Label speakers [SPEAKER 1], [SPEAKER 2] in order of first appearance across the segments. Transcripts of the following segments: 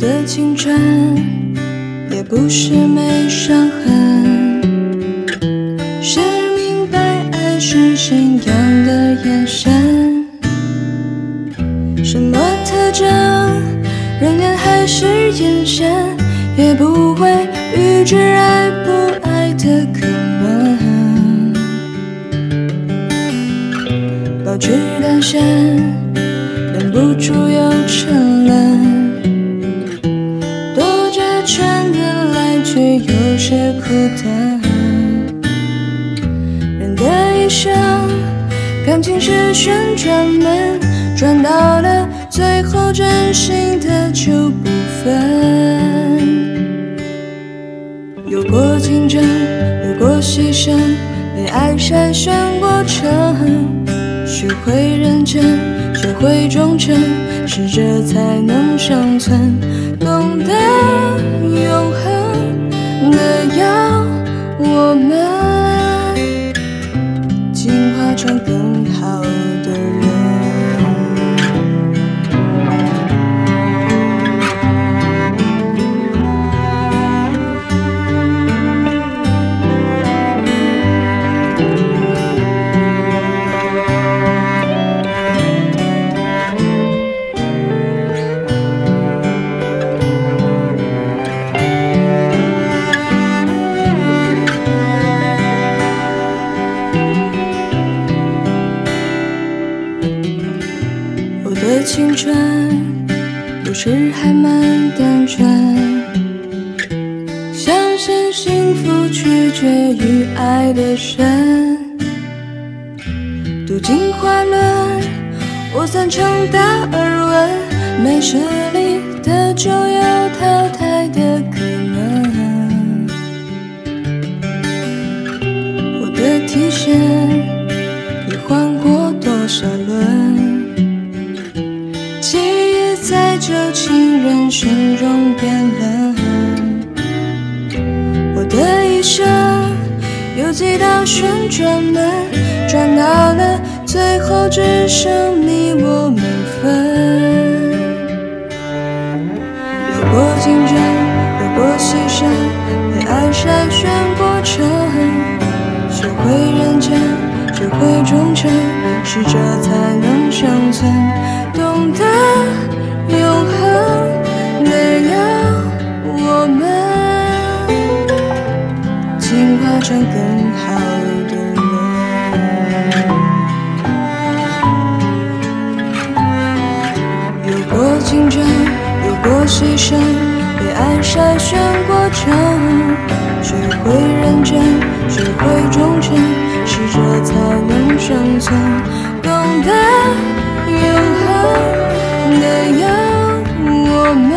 [SPEAKER 1] 的青春也不是没伤痕，是明白爱是信仰的眼神。什么特征，仍然还是眼神，也不会预知爱不爱的可能。保持单身，忍不住又沉，有些孤单。人的一生，感情是旋转门，转到了最后，真心的就不分。有过竞争，有过牺牲，被爱筛选过程。学会认真，学会忠诚，适者才能生存。懂得青春有时还蛮单纯，相信幸福取决于爱的深。读进化论，我赞成达尔文，没实力的就要淘汰。人心中变冷。我的一生有几道旋转门，转到了最后，只剩你我没分。有过竞争，有过牺牲，被爱筛选过程。学会认真，学会忠诚，适者才能生存。懂得永恒筛选过程。学会认真，学会忠诚，适者才能生存。懂得永恒的要我们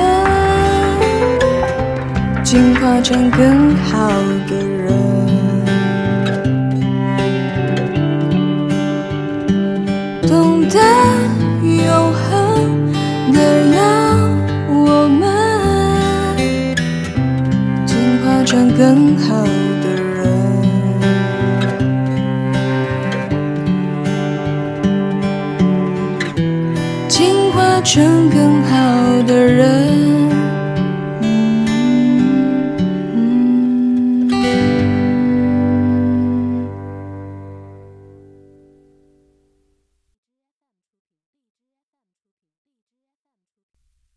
[SPEAKER 1] 进化成更好的人。更好的人。